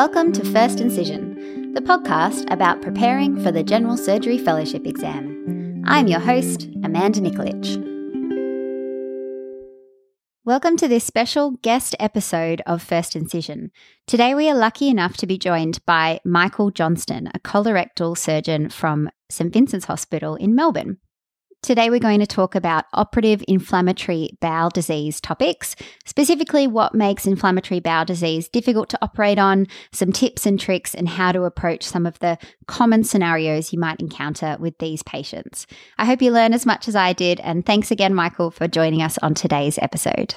Welcome to First Incision, the podcast about preparing for the General Surgery Fellowship exam. I'm your host, Amanda Nikolic. Welcome to this special guest episode of First Incision. Today we are lucky enough to be joined by Michael Johnston, a colorectal surgeon from St Vincent's Hospital in Melbourne. Today, we're going to talk about operative inflammatory bowel disease topics, specifically what makes inflammatory bowel disease difficult to operate on, some tips and tricks, and how to approach some of the common scenarios you might encounter with these patients. I hope you learn as much as I did, and thanks again, Michael, for joining us on today's episode.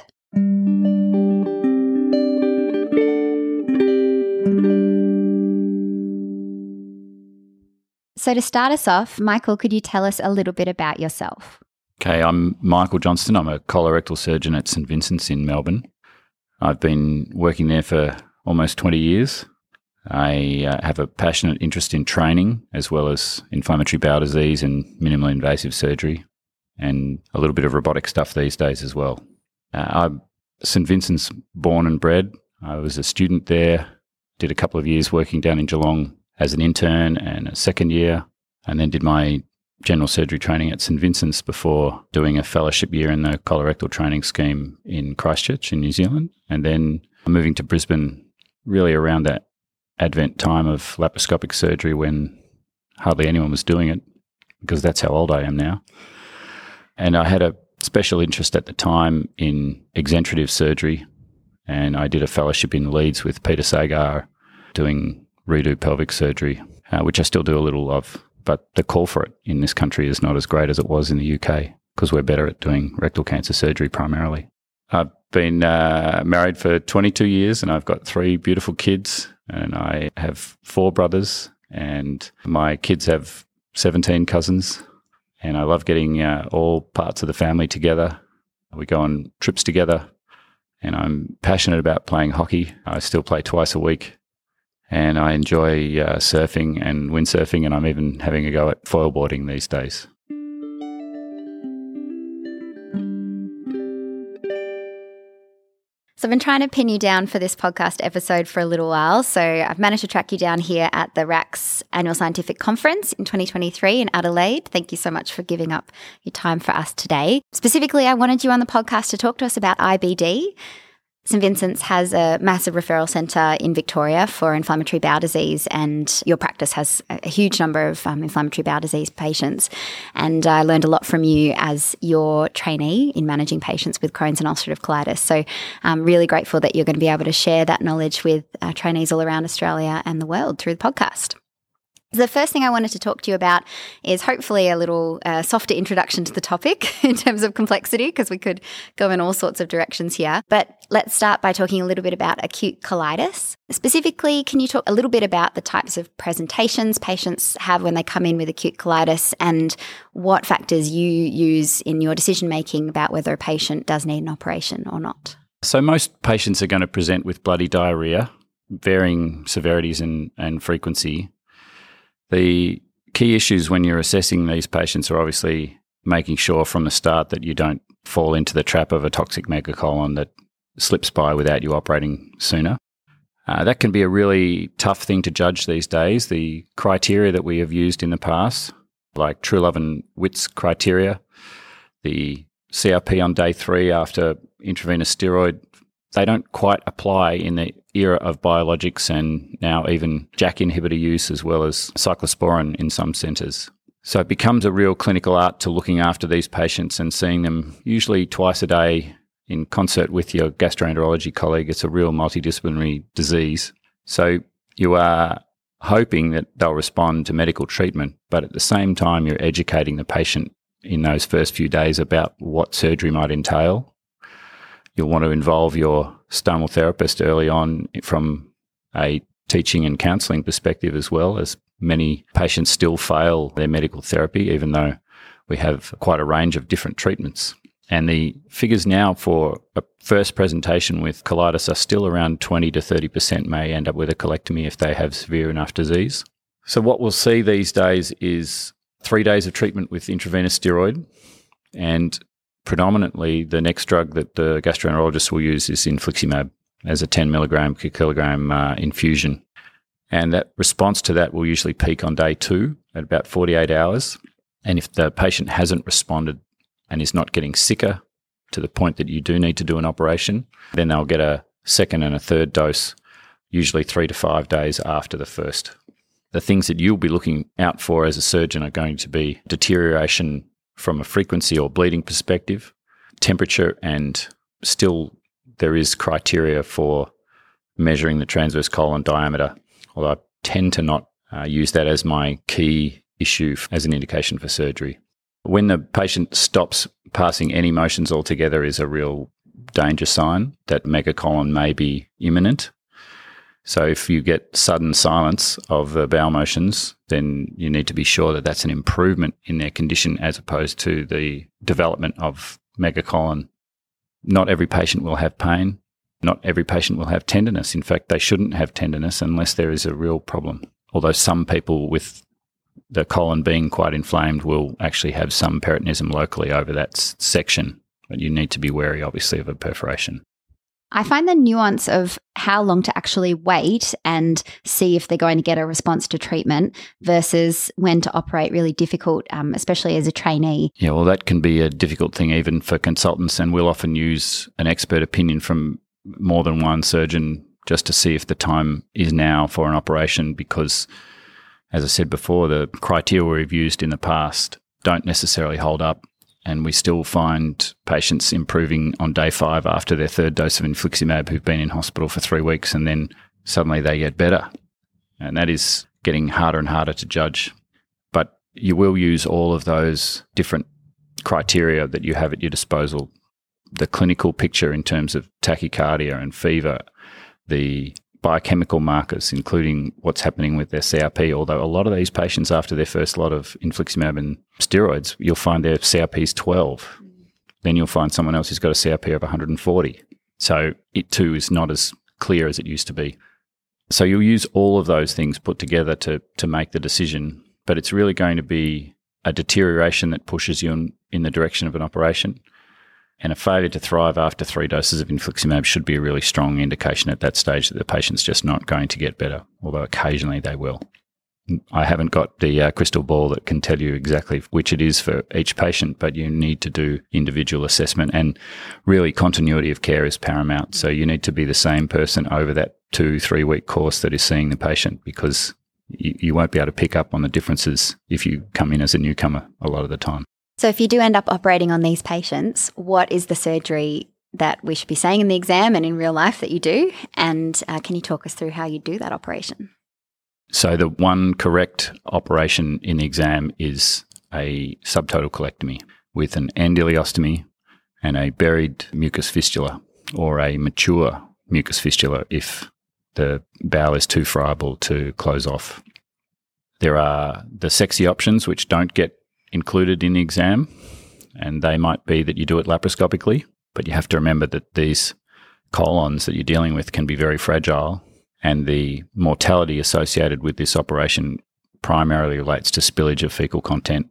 So, to start us off, Michael, could you tell us a little bit about yourself? Okay, I'm Michael Johnston. I'm a colorectal surgeon at St Vincent's in Melbourne. I've been working there for almost 20 years. I uh, have a passionate interest in training as well as inflammatory bowel disease and minimally invasive surgery, and a little bit of robotic stuff these days as well. Uh, I'm St Vincent's born and bred. I was a student there, did a couple of years working down in Geelong as an intern and a second year, and then did my general surgery training at St Vincent's before doing a fellowship year in the colorectal training scheme in Christchurch in New Zealand, and then moving to Brisbane really around that advent time of laparoscopic surgery when hardly anyone was doing it because that's how old I am now. And I had a special interest at the time in exenterative surgery, and I did a fellowship in Leeds with Peter Sagar doing redo pelvic surgery, uh, which I still do a little of. But the call for it in this country is not as great as it was in the UK because we're better at doing rectal cancer surgery primarily. I've been uh, married for 22 years and I've got three beautiful kids, and I have four brothers, and my kids have 17 cousins. And I love getting uh, all parts of the family together. We go on trips together, and I'm passionate about playing hockey. I still play twice a week and I enjoy uh, surfing and windsurfing, and I'm even having a go at foilboarding these days. So I've been trying to pin you down for this podcast episode for a little while. So I've managed to track you down here at the RACS Annual Scientific Conference in 2023 in Adelaide. Thank you so much for giving up your time for us today. Specifically, I wanted you on the podcast to talk to us about IBD. St Vincent's has a massive referral centre in Victoria for inflammatory bowel disease, and your practice has a huge number of um, inflammatory bowel disease patients. And I learned a lot from you as your trainee in managing patients with Crohn's and ulcerative colitis. So I'm really grateful that you're going to be able to share that knowledge with uh, trainees all around Australia and the world through the podcast. The first thing I wanted to talk to you about is hopefully a little uh, softer introduction to the topic in terms of complexity, because we could go in all sorts of directions here. But let's start by talking a little bit about acute colitis. Specifically, can you talk a little bit about the types of presentations patients have when they come in with acute colitis and what factors you use in your decision making about whether a patient does need an operation or not? So, most patients are going to present with bloody diarrhea, varying severities and, and frequency. The key issues when you're assessing these patients are obviously making sure from the start that you don't fall into the trap of a toxic megacolon that slips by without you operating sooner. Uh, that can be a really tough thing to judge these days. The criteria that we have used in the past, like Truelove and Witt's criteria, the CRP on day three after intravenous steroid they don't quite apply in the era of biologics and now even JAK inhibitor use as well as cyclosporin in some centres. So it becomes a real clinical art to looking after these patients and seeing them usually twice a day in concert with your gastroenterology colleague. It's a real multidisciplinary disease. So you are hoping that they'll respond to medical treatment, but at the same time, you're educating the patient in those first few days about what surgery might entail You'll want to involve your stomal therapist early on from a teaching and counselling perspective as well, as many patients still fail their medical therapy, even though we have quite a range of different treatments. And the figures now for a first presentation with colitis are still around 20 to 30% may end up with a colectomy if they have severe enough disease. So, what we'll see these days is three days of treatment with intravenous steroid and predominantly the next drug that the gastroenterologist will use is infliximab as a 10 milligram per kilogram uh, infusion. And that response to that will usually peak on day two at about 48 hours. And if the patient hasn't responded and is not getting sicker to the point that you do need to do an operation, then they'll get a second and a third dose, usually three to five days after the first. The things that you'll be looking out for as a surgeon are going to be deterioration from a frequency or bleeding perspective, temperature, and still there is criteria for measuring the transverse colon diameter although I tend to not uh, use that as my key issue as an indication for surgery. When the patient stops passing any motions altogether is a real danger sign that megacolon may be imminent. So if you get sudden silence of the bowel motions, then you need to be sure that that's an improvement in their condition as opposed to the development of megacolon. Not every patient will have pain. Not every patient will have tenderness. In fact, they shouldn't have tenderness unless there is a real problem. Although some people with the colon being quite inflamed will actually have some peritonism locally over that section. But you need to be wary, obviously, of a perforation. I find the nuance of how long to actually wait and see if they're going to get a response to treatment versus when to operate really difficult, um, especially as a trainee. Yeah, well, that can be a difficult thing even for consultants, and we'll often use an expert opinion from more than one surgeon just to see if the time is now for an operation because, as I said before, the criteria we've used in the past don't necessarily hold up. And we still find patients improving on day five after their third dose of infliximab who've been in hospital for three weeks and then suddenly they get better. And that is getting harder and harder to judge. But you will use all of those different criteria that you have at your disposal the clinical picture in terms of tachycardia and fever, the biochemical markers, including what's happening with their CRP. Although a lot of these patients, after their first lot of infliximab and steroids, you'll find their CRP is 12. Then you'll find someone else who's got a CRP of 140. So it too is not as clear as it used to be. So you'll use all of those things put together to to make the decision, but it's really going to be a deterioration that pushes you in, in the direction of an operation. And a failure to thrive after three doses of infliximab should be a really strong indication at that stage that the patient's just not going to get better, although occasionally they will. I haven't got the uh, crystal ball that can tell you exactly which it is for each patient, but you need to do individual assessment and really continuity of care is paramount. So you need to be the same person over that two, three week course that is seeing the patient because you, you won't be able to pick up on the differences if you come in as a newcomer a lot of the time. So, if you do end up operating on these patients, what is the surgery that we should be saying in the exam and in real life that you do? And uh, can you talk us through how you do that operation? So, the one correct operation in the exam is a subtotal colectomy with an endoileostomy and a buried mucus fistula or a mature mucus fistula if the bowel is too friable to close off. There are the sexy options which don't get included in the exam, and they might be that you do it laparoscopically, but you have to remember that these colons that you're dealing with can be very fragile, and the mortality associated with this operation primarily relates to spillage of fecal content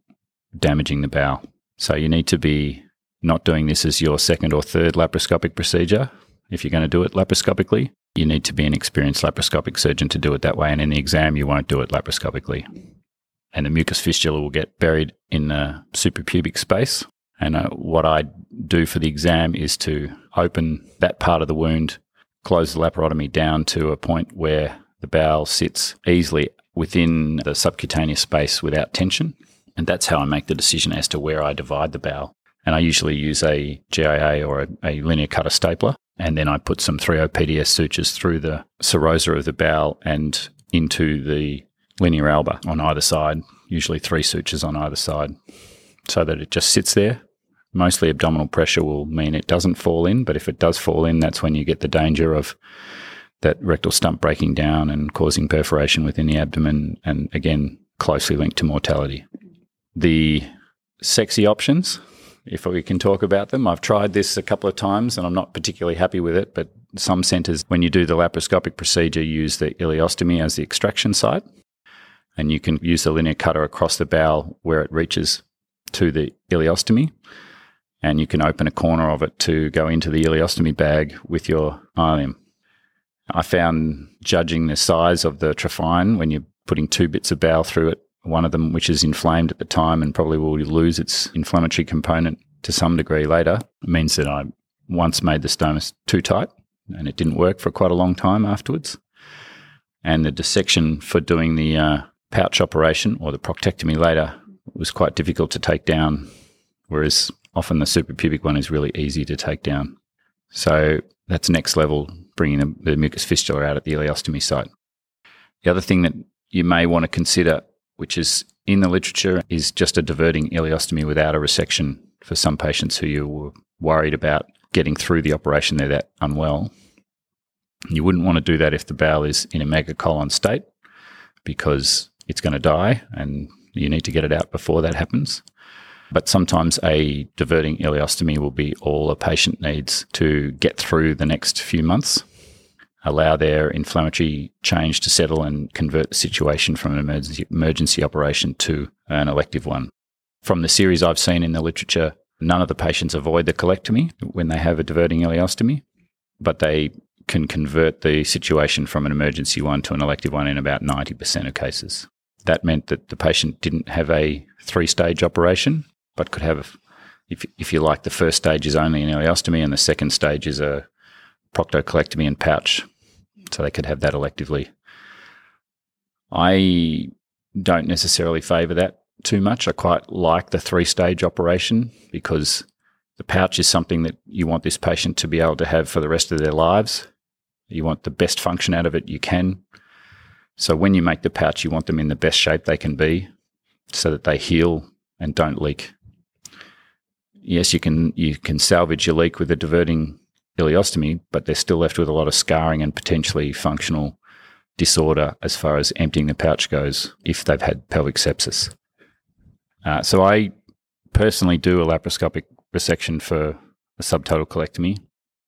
damaging the bowel. So you need to be not doing this as your second or third laparoscopic procedure. If you're going to do it laparoscopically, you need to be an experienced laparoscopic surgeon to do it that way. And in the exam, you won't do it laparoscopically and the mucus fistula will get buried in the suprapubic space. And uh, what I do for the exam is to open that part of the wound, close the laparotomy down to a point where the bowel sits easily within the subcutaneous space without tension. And that's how I make the decision as to where I divide the bowel. And I usually use a GIA or a, a linear cutter stapler. And then I put some 3O PDS sutures through the serosa of the bowel and into the linea alba on either side, usually three sutures on either side, so that it just sits there. Mostly abdominal pressure will mean it doesn't fall in, but if it does fall in, that's when you get the danger of that rectal stump breaking down and causing perforation within the abdomen, and again, closely linked to mortality. The sexy options, if we can talk about them, I've tried this a couple of times and I'm not particularly happy with it, but some centres, when you do the laparoscopic procedure, use the ileostomy as the extraction site and you can use the linear cutter across the bowel where it reaches to the ileostomy and you can open a corner of it to go into the ileostomy bag with your ileum. I found judging the size of the trephine when you're putting two bits of bowel through it, one of them which is inflamed at the time and probably will lose its inflammatory component to some degree later, means that I once made the stoma too tight and it didn't work for quite a long time afterwards. And the dissection for doing the uh, pouch operation or the proctectomy later was quite difficult to take down, whereas often the suprapubic one is really easy to take down. So that's next level, bringing the, the mucus fistula out at the ileostomy site. The other thing that you may want to consider, which is in the literature, is just a diverting ileostomy without a resection for some patients who you were worried about getting through the operation, they're that unwell. You wouldn't want to do that if the bowel is in a megacolon state because it's going to die and you need to get it out before that happens. But sometimes a diverting ileostomy will be all a patient needs to get through the next few months, allow their inflammatory change to settle and convert the situation from an emergency, emergency operation to an elective one. From the series I've seen in the literature, none of the patients avoid the colectomy when they have a diverting ileostomy, but they can convert the situation from an emergency one to an elective one in about 90% of cases. That meant that the patient didn't have a three stage operation, but could have, if, if you like, the first stage is only an ileostomy and the second stage is a proctocolectomy and pouch. So they could have that electively. I don't necessarily favour that too much. I quite like the three stage operation because the pouch is something that you want this patient to be able to have for the rest of their lives. You want the best function out of it you can. So when you make the pouch, you want them in the best shape they can be so that they heal and don't leak. Yes, you can you can salvage your leak with a diverting ileostomy, but they're still left with a lot of scarring and potentially functional disorder as far as emptying the pouch goes if they've had pelvic sepsis. Uh, so I personally do a laparoscopic resection for a subtotal colectomy.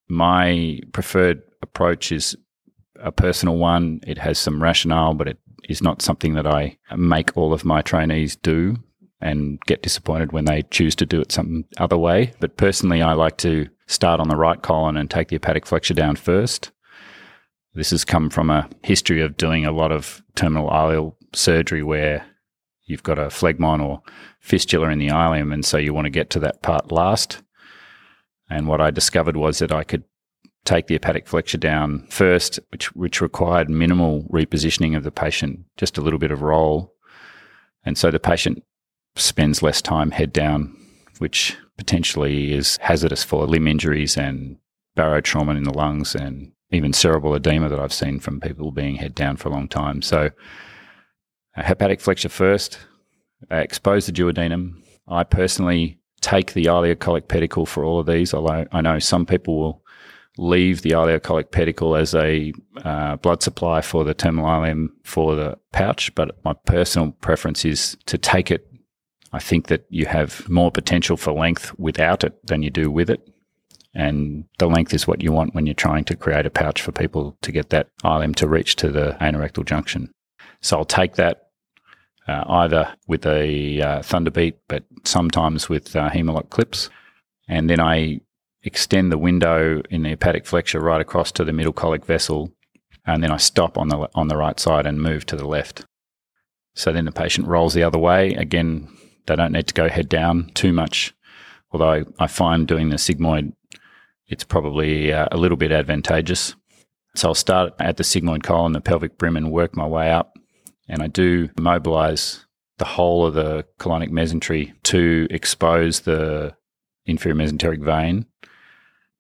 My preferred approach is a personal one. It has some rationale, but it is not something that I make all of my trainees do and get disappointed when they choose to do it some other way. But personally, I like to start on the right colon and take the hepatic flexure down first. This has come from a history of doing a lot of terminal ileal surgery where you've got a phlegmon or fistula in the ileum, and so you want to get to that part last. And what I discovered was that I could take the hepatic flexure down first, which which required minimal repositioning of the patient, just a little bit of roll, and so the patient spends less time head down, which potentially is hazardous for limb injuries and barotrauma in the lungs and even cerebral edema that I've seen from people being head down for a long time. So hepatic flexure first, uh, expose the duodenum. I personally take the ileocolic pedicle for all of these, although I know some people will leave the ileocolic pedicle as a uh, blood supply for the terminal ileum for the pouch, but my personal preference is to take it. I think that you have more potential for length without it than you do with it. And the length is what you want when you're trying to create a pouch for people to get that ileum to reach to the anorectal junction. So I'll take that uh, either with a uh, Thunderbeat, but sometimes with uh, clips. And then I extend the window in the hepatic flexure right across to the middle colic vessel, and then I stop on the on the right side and move to the left. So then the patient rolls the other way. Again, they don't need to go head down too much, although I find doing the sigmoid, it's probably uh, a little bit advantageous. So I'll start at the sigmoid colon, the pelvic brim, and work my way up and I do mobilize the whole of the colonic mesentery to expose the inferior mesenteric vein.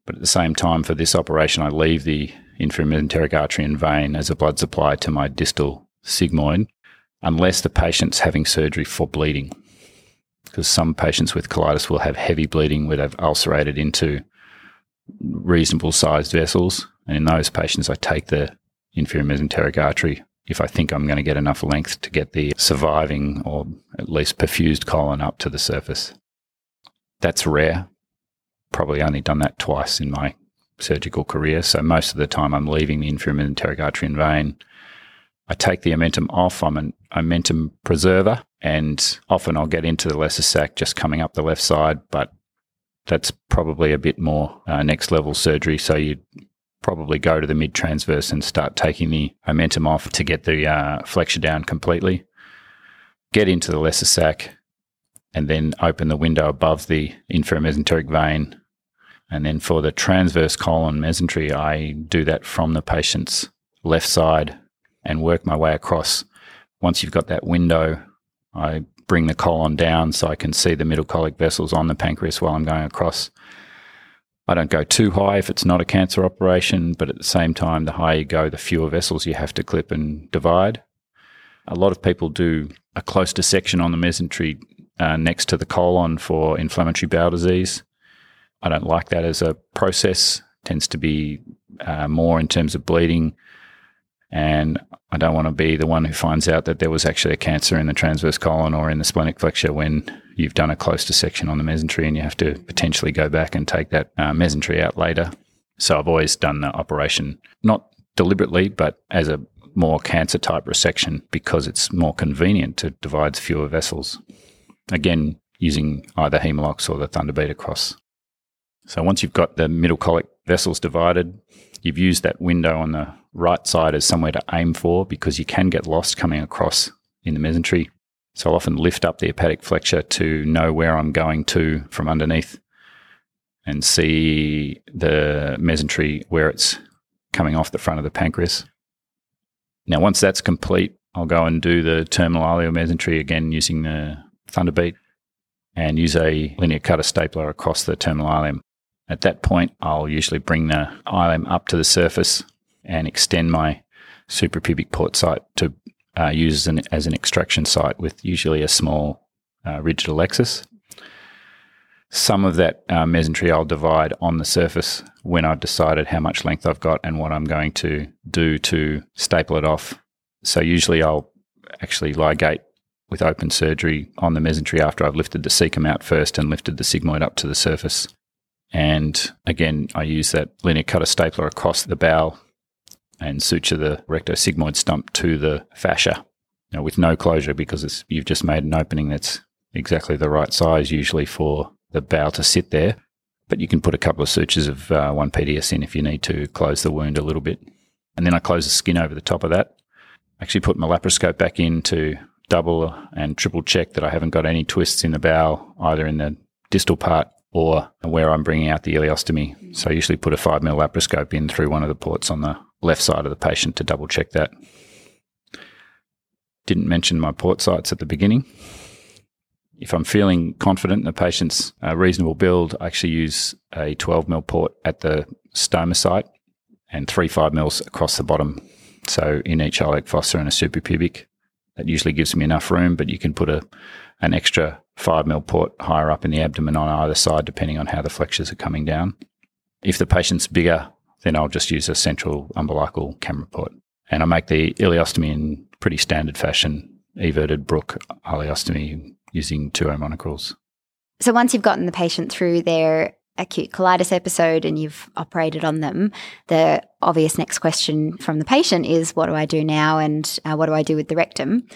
But at the same time, for this operation, I leave the inferior mesenteric artery and vein as a blood supply to my distal sigmoid, unless the patient's having surgery for bleeding. Because some patients with colitis will have heavy bleeding where they've ulcerated into reasonable sized vessels. And in those patients, I take the inferior mesenteric artery if I think I'm going to get enough length to get the surviving or at least perfused colon up to the surface. That's rare. Probably only done that twice in my surgical career. So most of the time I'm leaving the inferior and vein. I take the omentum off. I'm an omentum preserver and often I'll get into the lesser sac just coming up the left side, but that's probably a bit more uh, next level surgery. So you probably go to the mid transverse and start taking the omentum off to get the uh, flexure down completely. Get into the lesser sac, and then open the window above the inferior mesenteric vein. And then for the transverse colon mesentery, I do that from the patient's left side and work my way across. Once you've got that window, I bring the colon down so I can see the middle colic vessels on the pancreas while I'm going across. I don't go too high if it's not a cancer operation, but at the same time, the higher you go, the fewer vessels you have to clip and divide. A lot of people do a close dissection on the mesentery uh, next to the colon for inflammatory bowel disease. I don't like that as a process. It tends to be uh, more in terms of bleeding, and I don't want to be the one who finds out that there was actually a cancer in the transverse colon or in the splenic flexure when you've done a close dissection on the mesentery and you have to potentially go back and take that uh, mesentery out later. So I've always done the operation not deliberately, but as a more cancer type resection because it's more convenient to divide fewer vessels. Again, using either Hem-o-lok or the Thunderbeater across. So once you've got the middle colic vessels divided, you've used that window on the right side as somewhere to aim for because you can get lost coming across in the mesentery. So I'll often lift up the hepatic flexure to know where I'm going to from underneath and see the mesentery where it's coming off the front of the pancreas. Now, once that's complete, I'll go and do the terminal ileomesentery again using the Thunderbeat and use a linear cutter stapler across the terminal ileum. At that point, I'll usually bring the ileum up to the surface and extend my suprapubic port site to uh, use as an, as an, extraction site with usually a small uh, rigid alexis. Some of that uh, mesentery I'll divide on the surface when I've decided how much length I've got and what I'm going to do to staple it off. So usually I'll actually ligate with open surgery on the mesentery after I've lifted the cecum out first and lifted the sigmoid up to the surface. And again, I use that linear cutter stapler across the bowel and suture the rectosigmoid stump to the fascia you know, with no closure because you've just made an opening that's exactly the right size usually for the bowel to sit there. But you can put a couple of sutures of uh, 1 PDS in if you need to close the wound a little bit. And then I close the skin over the top of that. Actually put my laparoscope back in to double and triple check that I haven't got any twists in the bowel, either in the distal part or where I'm bringing out the ileostomy. So I usually put a 5 mil laparoscope in through one of the ports on the left side of the patient to double check that. Didn't mention my port sites at the beginning. If I'm feeling confident in the patient's reasonable build, I actually use a 12 mil port at the stoma site and three 5 mils across the bottom. So in each iliac fossa and a suprapubic. That usually gives me enough room, but you can put a an extra 5 mil port higher up in the abdomen on either side, depending on how the flexures are coming down. If the patient's bigger, then I'll just use a central umbilical camera port. And I make the ileostomy in pretty standard fashion, everted Brooke ileostomy using two O Monocryls. So once you've gotten the patient through their acute colitis episode and you've operated on them, the obvious next question from the patient is, what do I do now? And uh, what do I do with the rectum?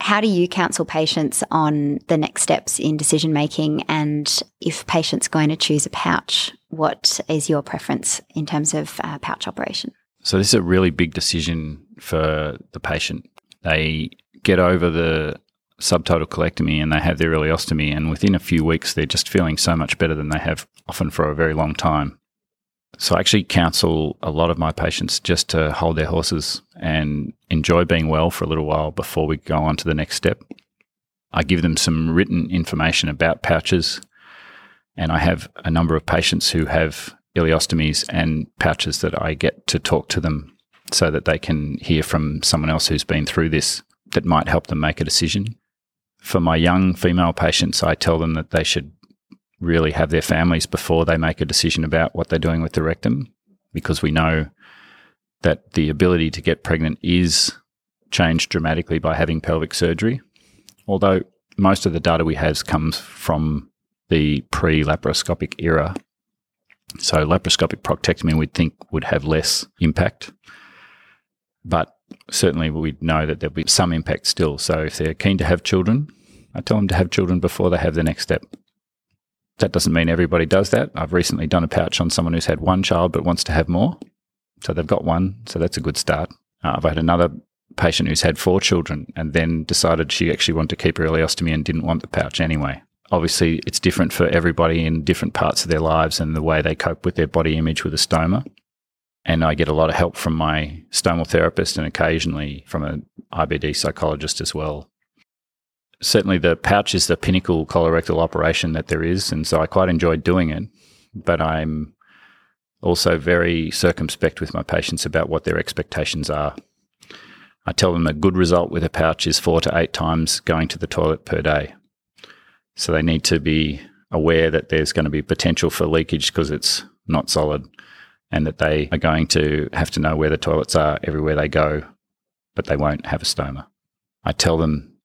How do you counsel patients on the next steps in decision making? And if patients going to choose a pouch, what is your preference in terms of uh, pouch operation? So this is a really big decision for the patient. They get over the subtotal colectomy and they have their ileostomy, and within a few weeks, they're just feeling so much better than they have often for a very long time. So I actually counsel a lot of my patients just to hold their horses and enjoy being well for a little while before we go on to the next step. I give them some written information about pouches, and I have a number of patients who have ileostomies and pouches that I get to talk to them so that they can hear from someone else who's been through this that might help them make a decision. For my young female patients, I tell them that they should really have their families before they make a decision about what they're doing with the rectum, because we know that the ability to get pregnant is changed dramatically by having pelvic surgery. Although most of the data we have comes from the pre laparoscopic era. So, laparoscopic proctectomy we'd think would have less impact. But certainly we know that there'll be some impact still. So, if they're keen to have children, I tell them to have children before they have the next step. That doesn't mean everybody does that. I've recently done a pouch on someone who's had one child but wants to have more. So they've got one, so that's a good start. Uh, I've had another patient who's had four children and then decided she actually wanted to keep her ileostomy and didn't want the pouch anyway. Obviously, it's different for everybody in different parts of their lives and the way they cope with their body image with a stoma. And I get a lot of help from my stomal therapist and occasionally from an IBD psychologist as well. Certainly, the pouch is the pinnacle colorectal operation that there is. And so I quite enjoyed doing it. But I'm also very circumspect with my patients about what their expectations are. I tell them a good result with a pouch is four to eight times going to the toilet per day. So they need to be aware that there's going to be potential for leakage because it's not solid and that they are going to have to know where the toilets are everywhere they go, but they won't have a stoma. I tell them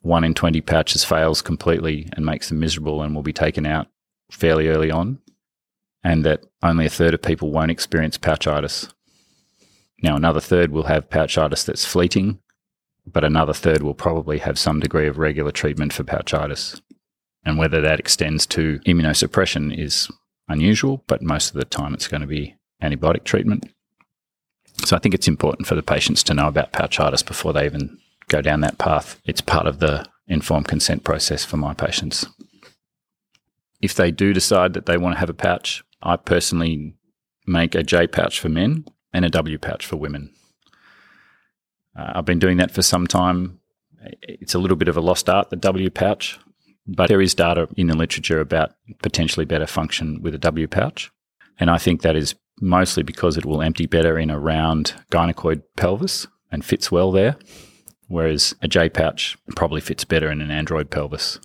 one in 20 pouches fails completely and makes them miserable and will be taken out fairly early on, and that only a third of people won't experience pouchitis. Now, another third will have pouchitis that's fleeting, but another third will probably have some degree of regular treatment for pouchitis. And whether that extends to immunosuppression is unusual, but most of the time it's going to be antibiotic treatment. So I think it's important for the patients to know about pouchitis before they even go down that path. It's part of the informed consent process for my patients. If they do decide that they want to have a pouch, I personally make a J pouch for men and a W pouch for women. Uh, I've been doing that for some time. It's a little bit of a lost art, the W pouch. But there is data in the literature about potentially better function with a W pouch. And I think that is mostly because it will empty better in a round gynecoid pelvis and fits well there, whereas a J pouch probably fits better in an android pelvis.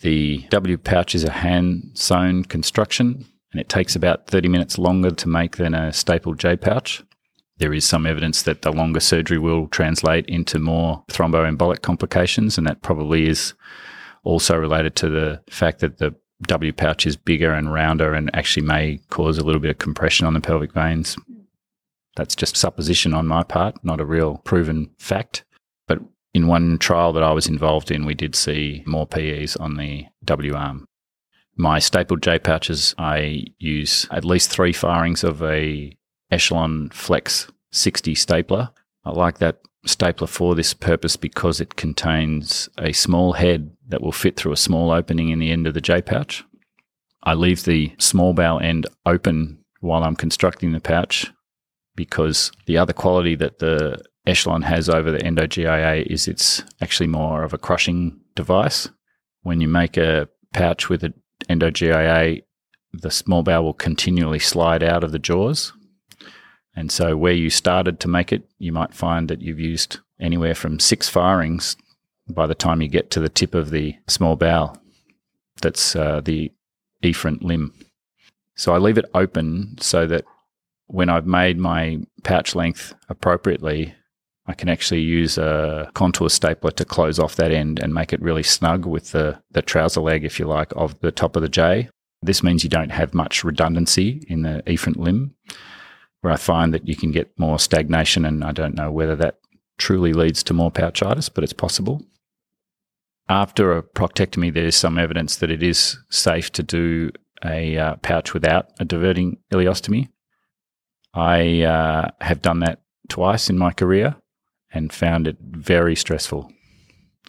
The W pouch is a hand sewn construction and it takes about 30 minutes longer to make than a stapled J pouch. There is some evidence that the longer surgery will translate into more thromboembolic complications, and that probably is also related to the fact that the W pouch is bigger and rounder and actually may cause a little bit of compression on the pelvic veins. That's just supposition on my part, not a real proven fact. In one trial that I was involved in, we did see more PEs on the W arm. My stapled J pouches, I use at least three firings of a Echelon Flex 60 stapler. I like that stapler for this purpose because it contains a small head that will fit through a small opening in the end of the J pouch. I leave the small bow end open while I'm constructing the pouch because the other quality that the Echelon has over the Endo GIA is it's actually more of a crushing device. When you make a pouch with an Endo GIA, the small bowel will continually slide out of the jaws and so, where you started to make it, you might find that you've used anywhere from six firings by the time you get to the tip of the small bowel. That's uh, the efferent limb. So, I leave it open so that when I've made my pouch length appropriately, I can actually use a contour stapler to close off that end and make it really snug with the, the trouser leg, if you like, of the top of the J. This means you don't have much redundancy in the efferent limb where I find that you can get more stagnation, and I don't know whether that truly leads to more pouchitis, but it's possible. After a proctectomy, there's some evidence that it is safe to do a uh, pouch without a diverting ileostomy. I uh, have done that twice in my career and found it very stressful.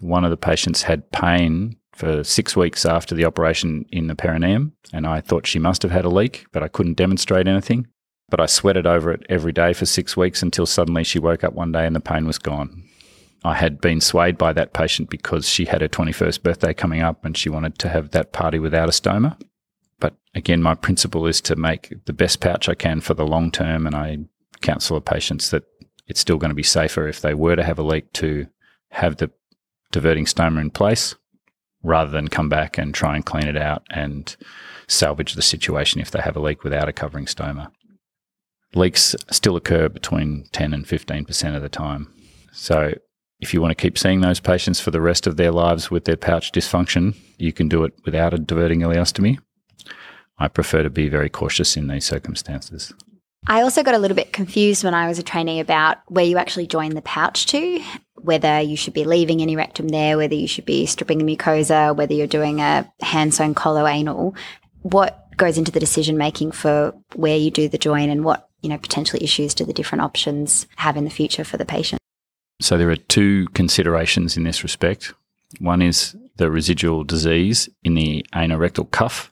One of the patients had pain for six weeks after the operation in the perineum, and I thought she must have had a leak, but I couldn't demonstrate anything. But I sweated over it every day for six weeks until suddenly she woke up one day and the pain was gone. I had been swayed by that patient because she had her 21st birthday coming up and she wanted to have that party without a stoma. But again, my principle is to make the best pouch I can for the long term. And I counsel the patients that it's still going to be safer if they were to have a leak to have the diverting stoma in place rather than come back and try and clean it out and salvage the situation if they have a leak without a covering stoma leaks still occur between 10 and 15% of the time. So, if you want to keep seeing those patients for the rest of their lives with their pouch dysfunction, you can do it without a diverting ileostomy. I prefer to be very cautious in these circumstances. I also got a little bit confused when I was a trainee about where you actually join the pouch to, whether you should be leaving any rectum there, whether you should be stripping the mucosa, whether you're doing a hand sewn coloanal. What goes into the decision making for where you do the join and what you know, potential issues do the different options have in the future for the patient? So there are two considerations in this respect. One is the residual disease in the anorectal cuff,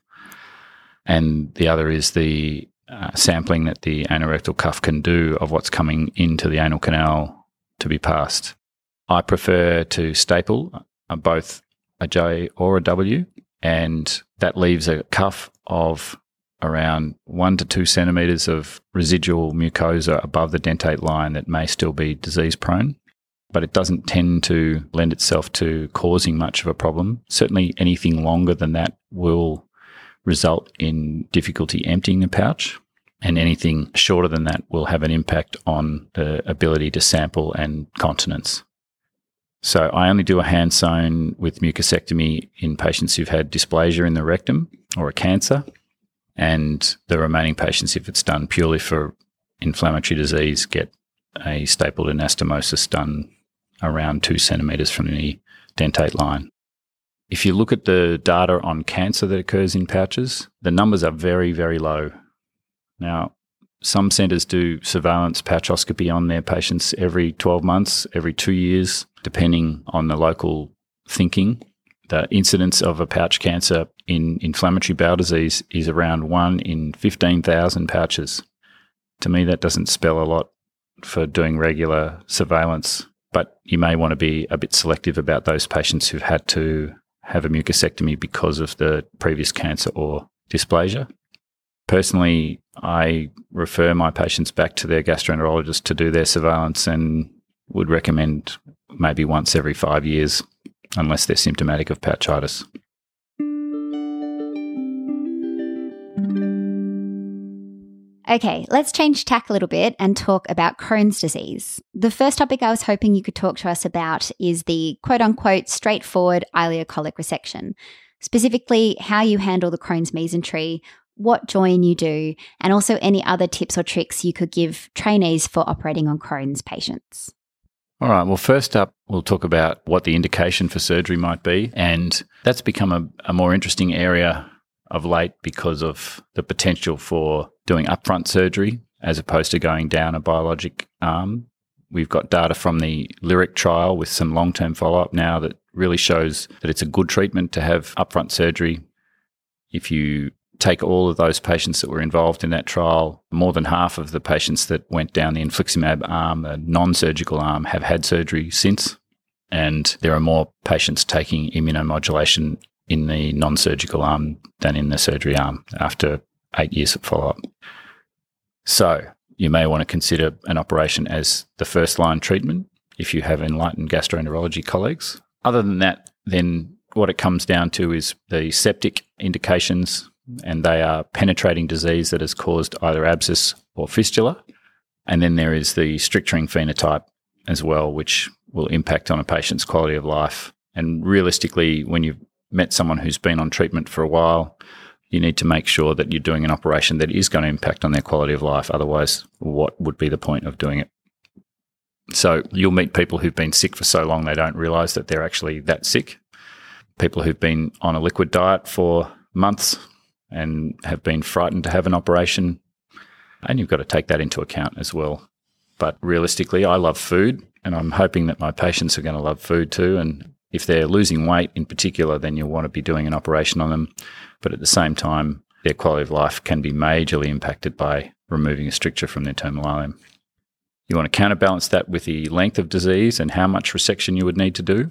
and the other is the uh, sampling that the anorectal cuff can do of what's coming into the anal canal to be passed. I prefer to staple both a J or a W, and that leaves a cuff of around one to two centimetres of residual mucosa above the dentate line that may still be disease prone but it doesn't tend to lend itself to causing much of a problem. Certainly, anything longer than that will result in difficulty emptying the pouch, and anything shorter than that will have an impact on the ability to sample and continence. So, I only do a hand sewn with mucosectomy in patients who've had dysplasia in the rectum or a cancer, and the remaining patients, if it's done purely for inflammatory disease, get a stapled anastomosis done around two centimetres from the dentate line. If you look at the data on cancer that occurs in pouches, the numbers are very, very low. Now, some centres do surveillance pouchoscopy on their patients every 12 months, every two years, depending on the local thinking. The incidence of a pouch cancer in inflammatory bowel disease is around 1 in 15,000 pouches. To me, that doesn't spell a lot for doing regular surveillance but you may want to be a bit selective about those patients who've had to have a mucosectomy because of the previous cancer or dysplasia. Personally, I refer my patients back to their gastroenterologist to do their surveillance and would recommend maybe once every five years, unless they're symptomatic of pouchitis. Okay, let's change tack a little bit and talk about Crohn's disease. The first topic I was hoping you could talk to us about is the quote unquote straightforward ileocolic resection, specifically how you handle the Crohn's mesentery, what join you do, and also any other tips or tricks you could give trainees for operating on Crohn's patients. All right. Well, first up, we'll talk about what the indication for surgery might be. And that's become a, a more interesting area of late because of the potential for doing upfront surgery as opposed to going down a biologic arm. We've got data from the Lyric trial with some long term follow up now that really shows that it's a good treatment to have upfront surgery. If you take all of those patients that were involved in that trial, more than half of the patients that went down the infliximab arm, the non surgical arm, have had surgery since. And there are more patients taking immunomodulation in the non surgical arm than in the surgery arm after eight years of follow up. So you may want to consider an operation as the first line treatment if you have enlightened gastroenterology colleagues. Other than that, then what it comes down to is the septic indications, and they are penetrating disease that has caused either abscess or fistula. And then there is the stricturing phenotype as well, which will impact on a patient's quality of life. And realistically, when you've met someone who's been on treatment for a while, you need to make sure that you're doing an operation that is going to impact on their quality of life. Otherwise, what would be the point of doing it? So you'll meet people who've been sick for so long they don't realize that they're actually that sick. People who've been on a liquid diet for months and have been frightened to have an operation. And you've got to take that into account as well. But realistically, I love food and I'm hoping that my patients are going to love food too. And if they're losing weight in particular, then you'll want to be doing an operation on them. But at the same time, their quality of life can be majorly impacted by removing a stricture from their terminal ileum. You want to counterbalance that with the length of disease and how much resection you would need to do.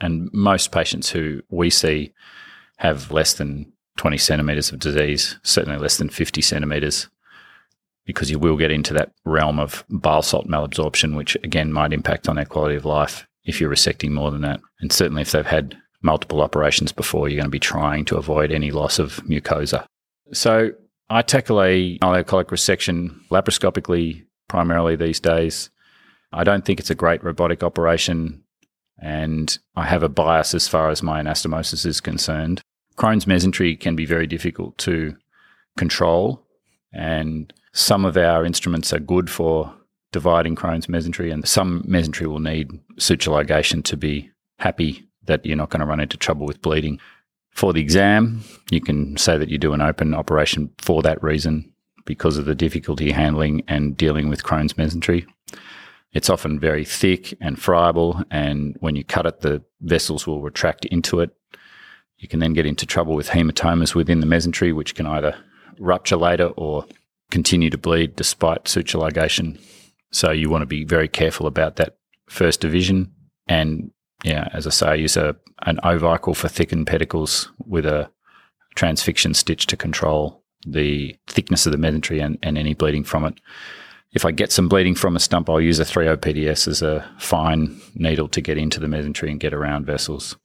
And most patients who we see have less than 20 centimetres of disease, certainly less than 50 centimetres, because you will get into that realm of bile salt malabsorption, which again might impact on their quality of life if you're resecting more than that. And certainly if they've had multiple operations before, you're going to be trying to avoid any loss of mucosa. So I tackle a ileocolic resection laparoscopically primarily these days. I don't think it's a great robotic operation, and I have a bias as far as my anastomosis is concerned. Crohn's mesentery can be very difficult to control, and some of our instruments are good for dividing Crohn's mesentery, and some mesentery will need suture ligation to be happy that you're not going to run into trouble with bleeding. For the exam, you can say that you do an open operation for that reason because of the difficulty handling and dealing with Crohn's mesentery. It's often very thick and friable, and when you cut it, the vessels will retract into it. You can then get into trouble with hematomas within the mesentery, which can either rupture later or continue to bleed despite suture ligation. So you want to be very careful about that first division. And yeah, as I say, use a an ovicle for thickened pedicles with a transfixion stitch to control the thickness of the mesentery and, and any bleeding from it. If I get some bleeding from a stump, I'll use a 3 PDS as a fine needle to get into the mesentery and get around vessels.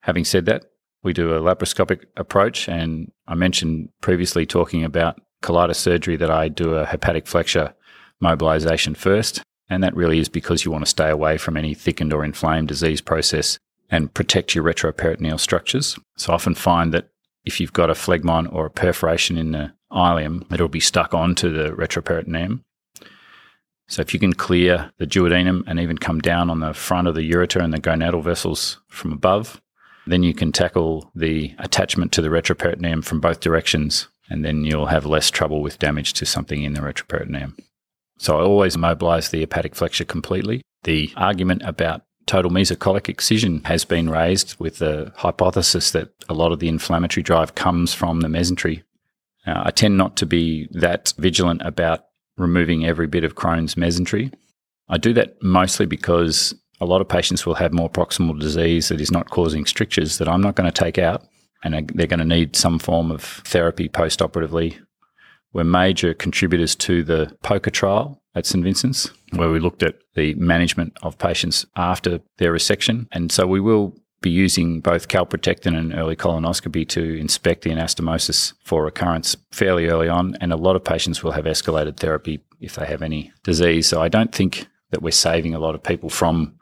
Having said that, we do a laparoscopic approach, and I mentioned previously talking about colitis surgery that I do a hepatic flexure mobilization first. And that really is because you want to stay away from any thickened or inflamed disease process and protect your retroperitoneal structures. So I often find that if you've got a phlegmon or a perforation in the ileum, it'll be stuck onto the retroperitoneum. So if you can clear the duodenum and even come down on the front of the ureter and the gonadal vessels from above, then you can tackle the attachment to the retroperitoneum from both directions, and then you'll have less trouble with damage to something in the retroperitoneum. So I always mobilize the hepatic flexure completely. The argument about total mesocolic excision has been raised with the hypothesis that a lot of the inflammatory drive comes from the mesentery. Now, I tend not to be that vigilant about removing every bit of Crohn's mesentery. I do that mostly because a lot of patients will have more proximal disease that is not causing strictures that I'm not going to take out, and they're going to need some form of therapy post operatively. We're major contributors to the POCER trial at St Vincent's, where we looked at the management of patients after their resection. And so we will be using both calprotectin and early colonoscopy to inspect the anastomosis for recurrence fairly early on. And a lot of patients will have escalated therapy if they have any disease. So I don't think that we're saving a lot of people from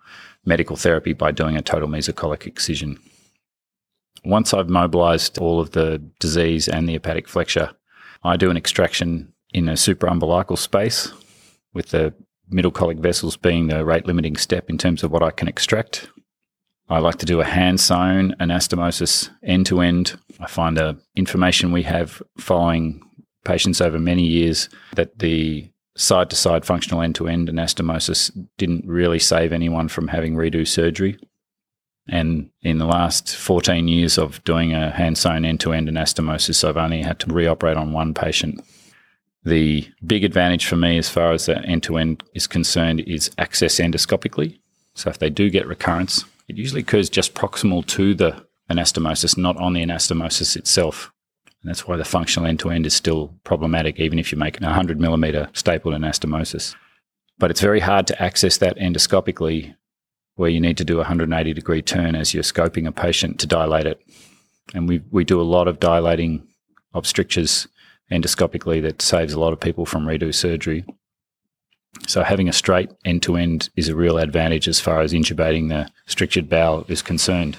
medical therapy by doing a total mesocolic excision. Once I've mobilized all of the disease and the hepatic flexure, I do an extraction in a supraumbilical space, with the middle colic vessels being the rate limiting step in terms of what I can extract. I like to do a hand sewn anastomosis end to end. I find the information we have following patients over many years that the side to side functional end to end anastomosis didn't really save anyone from having redo surgery. And in the last 14 years of doing a hand sewn end to end anastomosis, I've only had to reoperate on one patient. The big advantage for me, as far as that end to end is concerned, is access endoscopically. So if they do get recurrence, it usually occurs just proximal to the anastomosis, not on the anastomosis itself. And that's why the functional end to end is still problematic, even if you make an 100 millimeter stapled anastomosis. But it's very hard to access that endoscopically where you need to do a 180 degree turn as you're scoping a patient to dilate it. And we, we do a lot of dilating of strictures endoscopically that saves a lot of people from redo surgery. So having a straight end to end is a real advantage as far as intubating the strictured bowel is concerned.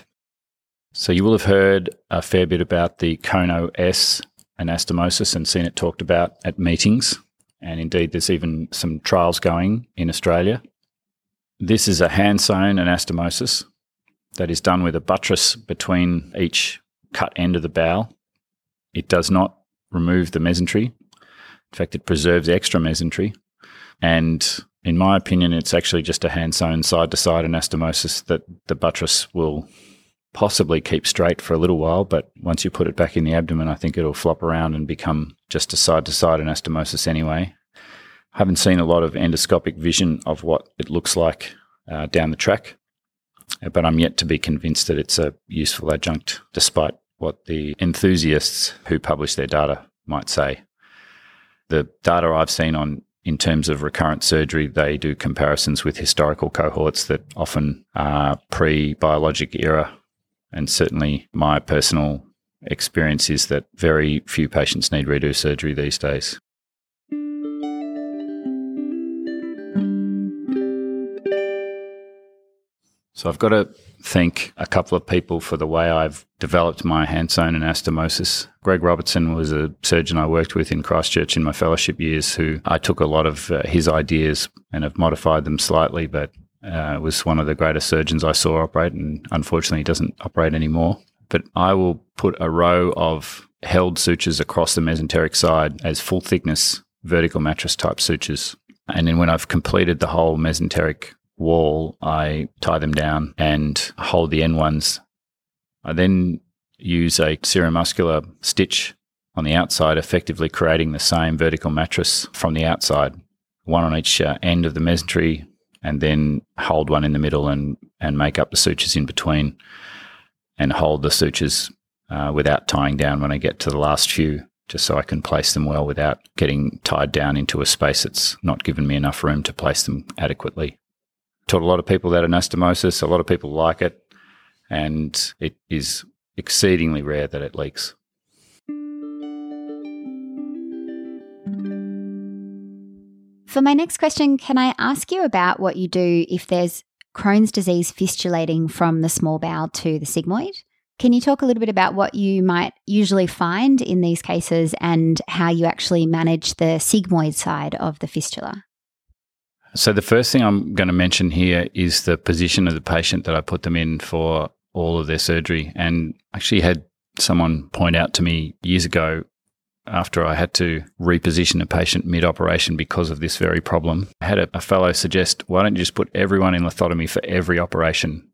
So you will have heard a fair bit about the Kono-S anastomosis and seen it talked about at meetings. And indeed, there's even some trials going in Australia. This is a hand sewn anastomosis that is done with a buttress between each cut end of the bowel. It does not remove the mesentery. In fact, it preserves extra mesentery. And in my opinion, it's actually just a hand sewn side to side anastomosis that the buttress will possibly keep straight for a little while. But once you put it back in the abdomen, I think it'll flop around and become just a side to side anastomosis anyway I haven't seen a lot of endoscopic vision of what it looks like uh, down the track, but I'm yet to be convinced that it's a useful adjunct, despite what the enthusiasts who publish their data might say. The data I've seen on in terms of recurrent surgery, they do comparisons with historical cohorts that often are pre biologic era. And certainly my personal experience is that very few patients need redo surgery these days. So I've got to thank a couple of people for the way I've developed my hand sewn anastomosis. Greg Robertson was a surgeon I worked with in Christchurch in my fellowship years, who I took a lot of uh, his ideas and have modified them slightly, but uh, was one of the greatest surgeons I saw operate, and unfortunately, he doesn't operate anymore. But I will put a row of held sutures across the mesenteric side as full thickness vertical mattress type sutures. And then when I've completed the whole mesenteric wall, I tie them down and hold the end ones. I then use a seromuscular stitch on the outside, effectively creating the same vertical mattress from the outside, one on each uh, end of the mesentery, and then hold one in the middle and, and make up the sutures in between and hold the sutures uh, without tying down when I get to the last few, just so I can place them well without getting tied down into a space that's not given me enough room to place them adequately. Taught a lot of people that anastomosis, a lot of people like it, and it is exceedingly rare that it leaks. For my next question, can I ask you about what you do if there's Crohn's disease fistulating from the small bowel to the sigmoid? Can you talk a little bit about what you might usually find in these cases and how you actually manage the sigmoid side of the fistula? So, the first thing I'm going to mention here is the position of the patient that I put them in for all of their surgery. And actually had someone point out to me years ago after I had to reposition a patient mid operation because of this very problem. I had a, a, fellow suggest, why don't you just put everyone in lithotomy for every operation?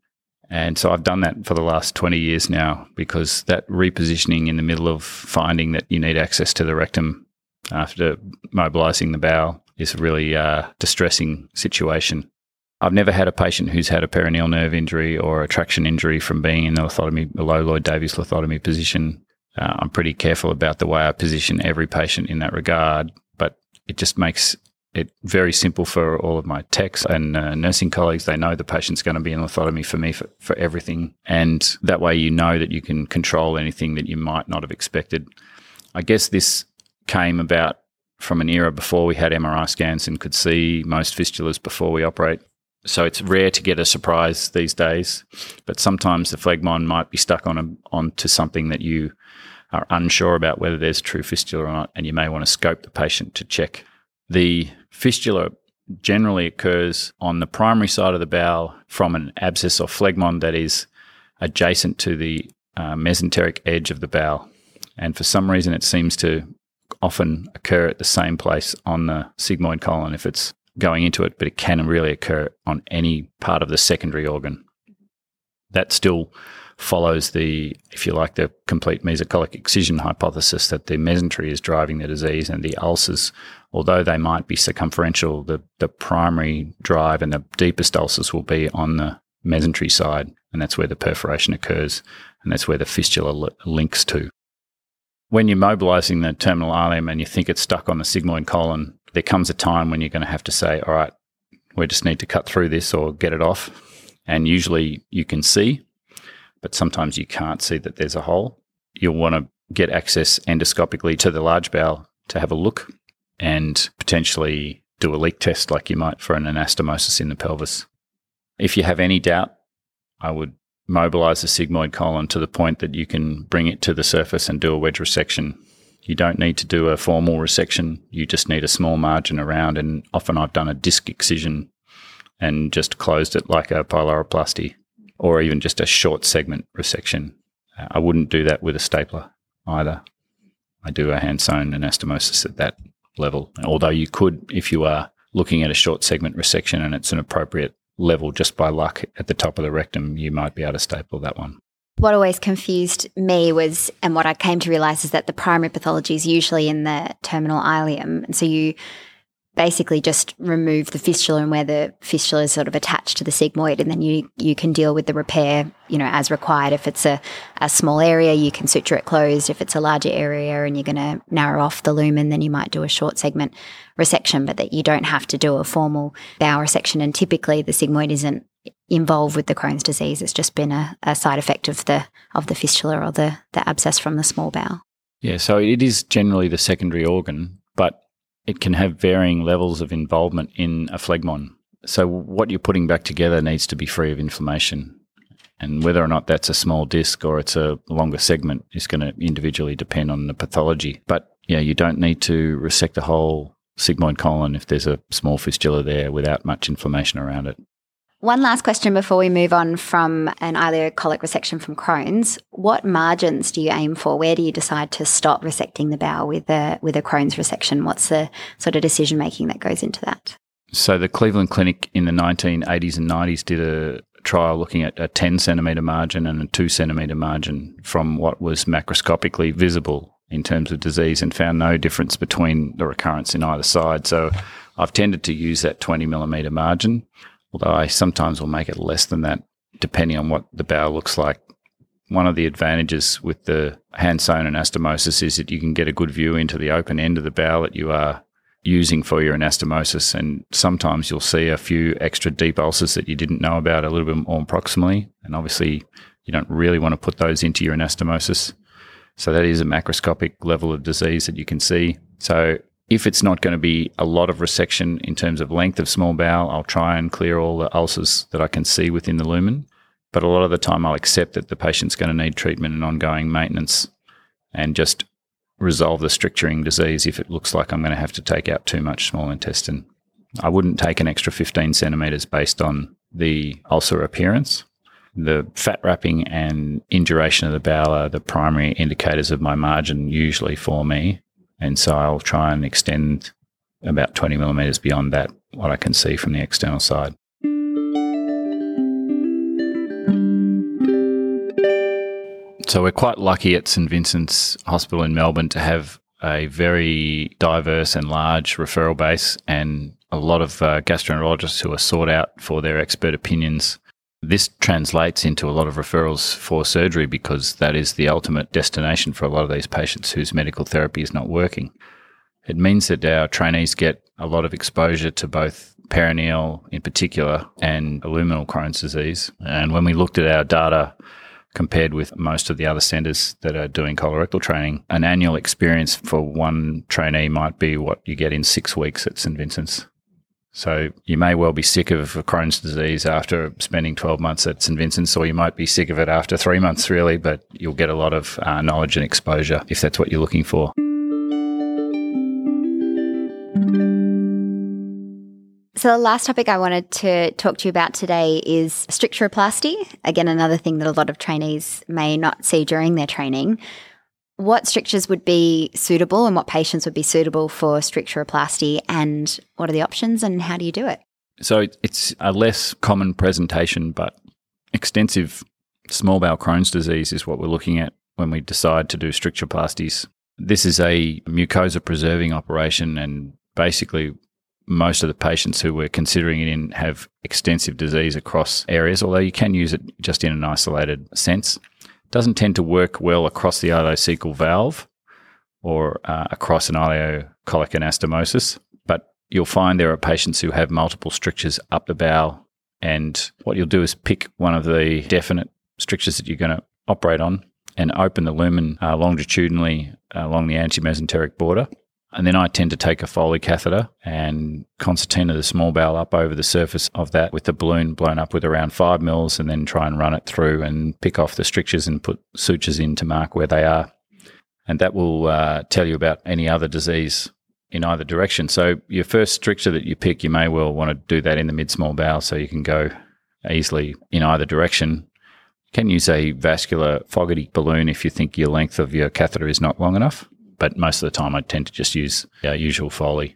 And so I've done that for the last 20 years now because that repositioning in the middle of finding that you need access to the rectum after mobilizing the bowel is a really uh, distressing situation. I've never had a patient who's had a peroneal nerve injury or a traction injury from being in the lithotomy, the low Lloyd Davies lithotomy position uh, I'm pretty careful about the way I position every patient in that regard, but it just makes it very simple for all of my techs and uh, nursing colleagues. They know the patient's going to be in lithotomy for me for, for everything. And that way you know that you can control anything that you might not have expected. I guess this came about from an era before we had MRI scans and could see most fistulas before we operate. So it's rare to get a surprise these days, but sometimes the phlegmon might be stuck on a, onto something that you are unsure about whether there's true fistula or not, and you may want to scope the patient to check. The fistula generally occurs on the primary side of the bowel from an abscess or phlegmon that is adjacent to the uh, mesenteric edge of the bowel. And for some reason, it seems to often occur at the same place on the sigmoid colon if it's going into it, but it can really occur on any part of the secondary organ. That still follows the, if you like, the complete mesocolic excision hypothesis that the mesentery is driving the disease and the ulcers, although they might be circumferential, the, the primary drive and the deepest ulcers will be on the mesentery side. And that's where the perforation occurs. And that's where the fistula li- links to. When you're mobilizing the terminal ileum and you think it's stuck on the sigmoid colon, there comes a time when you're going to have to say, all right, we just need to cut through this or get it off. And usually you can see but sometimes you can't see that there's a hole. You'll want to get access endoscopically to the large bowel to have a look and potentially do a leak test like you might for an anastomosis in the pelvis. If you have any doubt, I would mobilize the sigmoid colon to the point that you can bring it to the surface and do a wedge resection. You don't need to do a formal resection. You just need a small margin around. And often I've done a disc excision and just closed it like a pyloroplasty or even just a short segment resection. Uh, I wouldn't do that with a stapler either. I do a hand sewn anastomosis at that level. Although you could, if you are looking at a short segment resection and it's an appropriate level just by luck at the top of the rectum, you might be able to staple that one. What always confused me was, and what I came to realize is that the primary pathology is usually in the terminal ileum. And so you basically just remove the fistula and where the fistula is sort of attached to the sigmoid and then you you can deal with the repair you know as required. If it's a, a small area you can suture it closed. If it's a larger area and you're going to narrow off the lumen then you might do a short segment resection but that you don't have to do a formal bowel resection. And typically the sigmoid isn't involved with the Crohn's disease it's just been a, a side effect of the of the fistula or the the abscess from the small bowel yeah so it is generally the secondary organ but it can have varying levels of involvement in a phlegmon. So what you're putting back together needs to be free of inflammation. And whether or not that's a small disc or it's a longer segment is going to individually depend on the pathology. But yeah, you don't need to resect the whole sigmoid colon if there's a small fistula there without much inflammation around it. One last question before we move on from an ileocolic resection from Crohn's. What margins do you aim for? Where do you decide to stop resecting the bowel with a with a Crohn's resection? What's the sort of decision making that goes into that? So the Cleveland Clinic in the 1980s and 90s did a trial looking at a 10 centimetre margin and a 2 centimetre margin from what was macroscopically visible in terms of disease and found no difference between the recurrence in either side. So I've tended to use that 20 millimetre margin although I sometimes will make it less than that depending on what the bowel looks like. One of the advantages with the hand sewn anastomosis is that you can get a good view into the open end of the bowel that you are using for your anastomosis. And sometimes you'll see a few extra deep ulcers that you didn't know about a little bit more proximally. And obviously, you don't really want to put those into your anastomosis. So that is a macroscopic level of disease that you can see. So if it's not going to be a lot of resection in terms of length of small bowel, I'll try and clear all the ulcers that I can see within the lumen. But a lot of the time, I'll accept that the patient's going to need treatment and ongoing maintenance and just resolve the stricturing disease if it looks like I'm going to have to take out too much small intestine. I wouldn't take an extra 15 centimetres based on the ulcer appearance. The fat wrapping and induration of the bowel are the primary indicators of my margin usually for me. And so I'll try and extend about 20 millimeters beyond that, what I can see from the external side. So we're quite lucky at St Vincent's Hospital in Melbourne to have a very diverse and large referral base and a lot of uh, gastroenterologists who are sought out for their expert opinions this translates into a lot of referrals for surgery because that is the ultimate destination for a lot of these patients whose medical therapy is not working. It means that our trainees get a lot of exposure to both perianal in particular and luminal Crohn's disease. And when we looked at our data compared with most of the other centres that are doing colorectal training, an annual experience for one trainee might be what you get in six weeks at St Vincent's. So you may well be sick of Crohn's disease after spending 12 months at St Vincent's, or you might be sick of it after three months, really, but you'll get a lot of uh, knowledge and exposure if that's what you're looking for. So, the last topic I wanted to talk to you about today is stricturoplasty. Again, another thing that a lot of trainees may not see during their training what strictures would be suitable and what patients would be suitable for stricturoplasty and what are the options and how do you do it? So it's a less common presentation, but extensive small bowel Crohn's disease is what we're looking at when we decide to do stricturoplasties. This is a mucosa preserving operation, and basically, most of the patients who we're considering it in have extensive disease across areas, although you can use it just in an isolated sense doesn't tend to work well across the ileocecal valve or uh, across an ileocolic anastomosis. But you'll find there are patients who have multiple strictures up the bowel. And what you'll do is pick one of the definite strictures that you're going to operate on and open the lumen uh, longitudinally along the antimesenteric border. And then I tend to take a Foley catheter and concertina the small bowel up over the surface of that with the balloon blown up with around five mils and then try and run it through and pick off the strictures and put sutures in to mark where they are. And that will uh, tell you about any other disease in either direction. So your first stricture that you pick, you may well want to do that in the mid small bowel so you can go easily in either direction. You can use a vascular Fogarty balloon if you think your length of your catheter is not long enough but most of the time I tend to just use our usual Foley.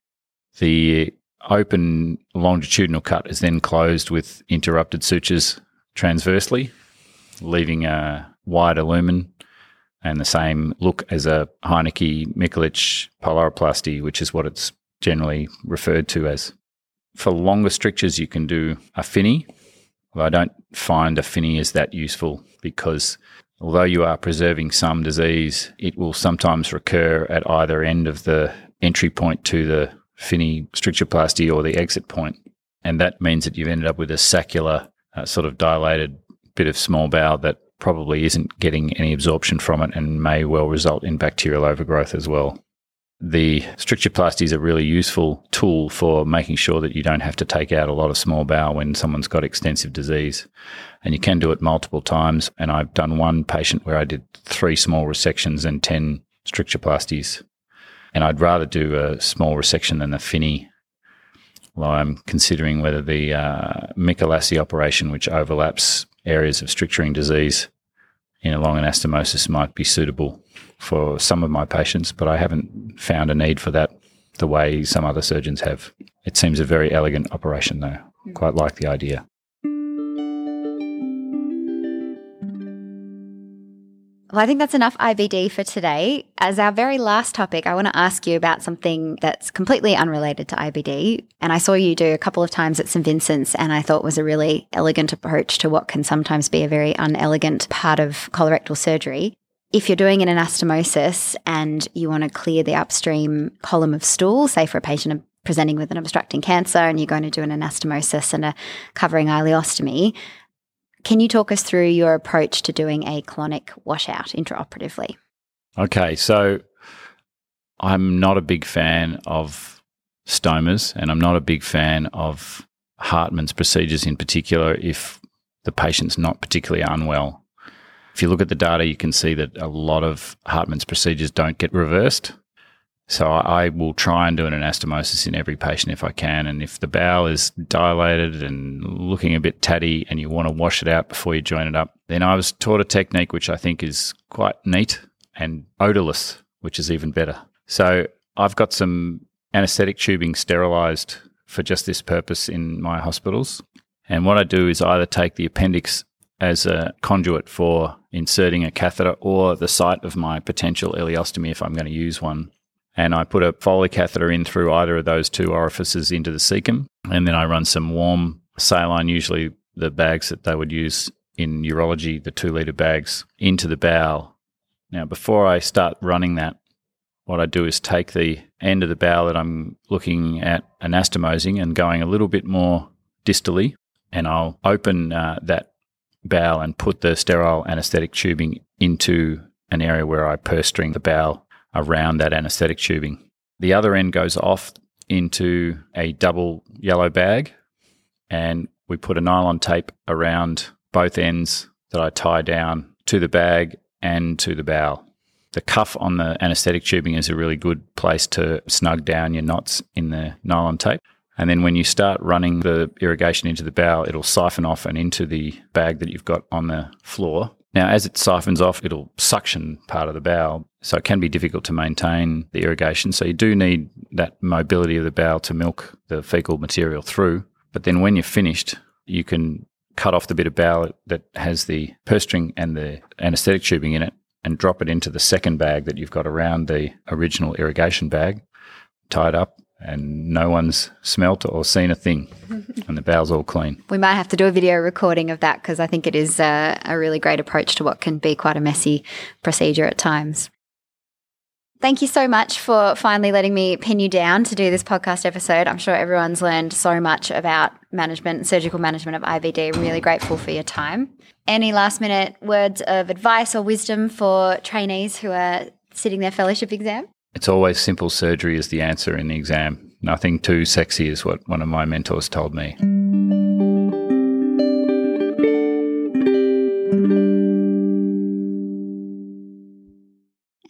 The open longitudinal cut is then closed with interrupted sutures transversely, leaving a wider lumen and the same look as a Heineke Mikulicz pyloroplasty, which is what it's generally referred to as. For longer strictures, you can do a Finney. Well, I don't find a Finney is that useful because although you are preserving some disease, it will sometimes recur at either end of the entry point to the Finney strictureplasty or the exit point. And that means that you've ended up with a saccular, uh, sort of dilated bit of small bowel that probably isn't getting any absorption from it and may well result in bacterial overgrowth as well. The strictureplasty is a really useful tool for making sure that you don't have to take out a lot of small bowel when someone's got extensive disease. And you can do it multiple times. And I've done one patient where I did three small resections and 10 strictureplasties. And I'd rather do a small resection than a Finney. Well, I'm considering whether the uh, operation, which overlaps areas of stricturing disease in a long anastomosis, might be suitable for some of my patients, but I haven't found a need for that the way some other surgeons have. It seems a very elegant operation, though. Quite like the idea. Well, I think that's enough IBD for today. As our very last topic, I want to ask you about something that's completely unrelated to IBD. And I saw you do a couple of times at St. Vincent's, and I thought was a really elegant approach to what can sometimes be a very unelegant part of colorectal surgery. If you're doing an anastomosis and you want to clear the upstream column of stool, say for a patient presenting with an obstructing cancer and you're going to do an anastomosis and a covering ileostomy, can you talk us through your approach to doing a colonic washout intraoperatively? Okay, so I'm not a big fan of stomas and I'm not a big fan of Hartmann's procedures in particular if the patient's not particularly unwell. If you look at the data, you can see that a lot of Hartmann's procedures don't get reversed. So I will try and do an anastomosis in every patient if I can. And if the bowel is dilated and looking a bit tatty and you want to wash it out before you join it up, then I was taught a technique which I think is quite neat and odorless, which is even better. So I've got some anesthetic tubing sterilized for just this purpose in my hospitals. And what I do is either take the appendix as a conduit for inserting a catheter or the site of my potential ileostomy if I'm going to use one and I put a Foley catheter in through either of those two orifices into the cecum, and then I run some warm saline, usually the bags that they would use in urology, the two litre bags, into the bowel. Now, before I start running that, what I do is take the end of the bowel that I'm looking at anastomosing and going a little bit more distally, and I'll open uh, that bowel and put the sterile anesthetic tubing into an area where I purse string the bowel around that anesthetic tubing. The other end goes off into a double yellow bag, and we put a nylon tape around both ends that I tie down to the bag and to the bowel. The cuff on the anesthetic tubing is a really good place to snug down your knots in the nylon tape. And then when you start running the irrigation into the bowel, it'll siphon off and into the bag that you've got on the floor. Now, as it siphons off, it'll suction part of the bowel. So it can be difficult to maintain the irrigation. So you do need that mobility of the bowel to milk the fecal material through. But then when you're finished, you can cut off the bit of bowel that has the purse string and the anesthetic tubing in it and drop it into the second bag that you've got around the original irrigation bag, tie it up, and no one's smelt or seen a thing, and the bowel's all clean. We might have to do a video recording of that because I think it is a, a really great approach to what can be quite a messy procedure at times. Thank you so much for finally letting me pin you down to do this podcast episode. I'm sure everyone's learned so much about management, surgical management of IBD. I'm really grateful for your time. Any last minute words of advice or wisdom for trainees who are sitting their fellowship exam? It's always simple surgery is the answer in the exam. Nothing too sexy is what one of my mentors told me.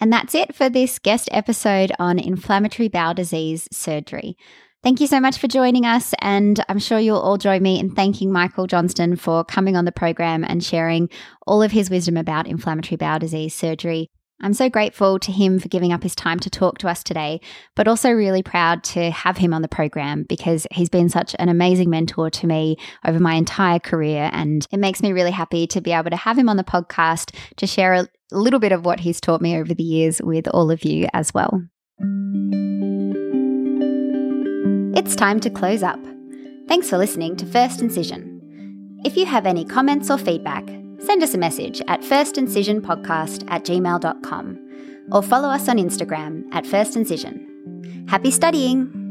And that's it for this guest episode on inflammatory bowel disease surgery. Thank you so much for joining us. And I'm sure you'll all join me in thanking Michael Johnston for coming on the program and sharing all of his wisdom about inflammatory bowel disease surgery. I'm so grateful to him for giving up his time to talk to us today, but also really proud to have him on the program because he's been such an amazing mentor to me over my entire career. And it makes me really happy to be able to have him on the podcast to share a little bit of what he's taught me over the years with all of you as well. It's time to close up. Thanks for listening to First Incision. If you have any comments or feedback, send us a message at firstincisionpodcast at gmail.com or follow us on Instagram at First Incision. Happy studying!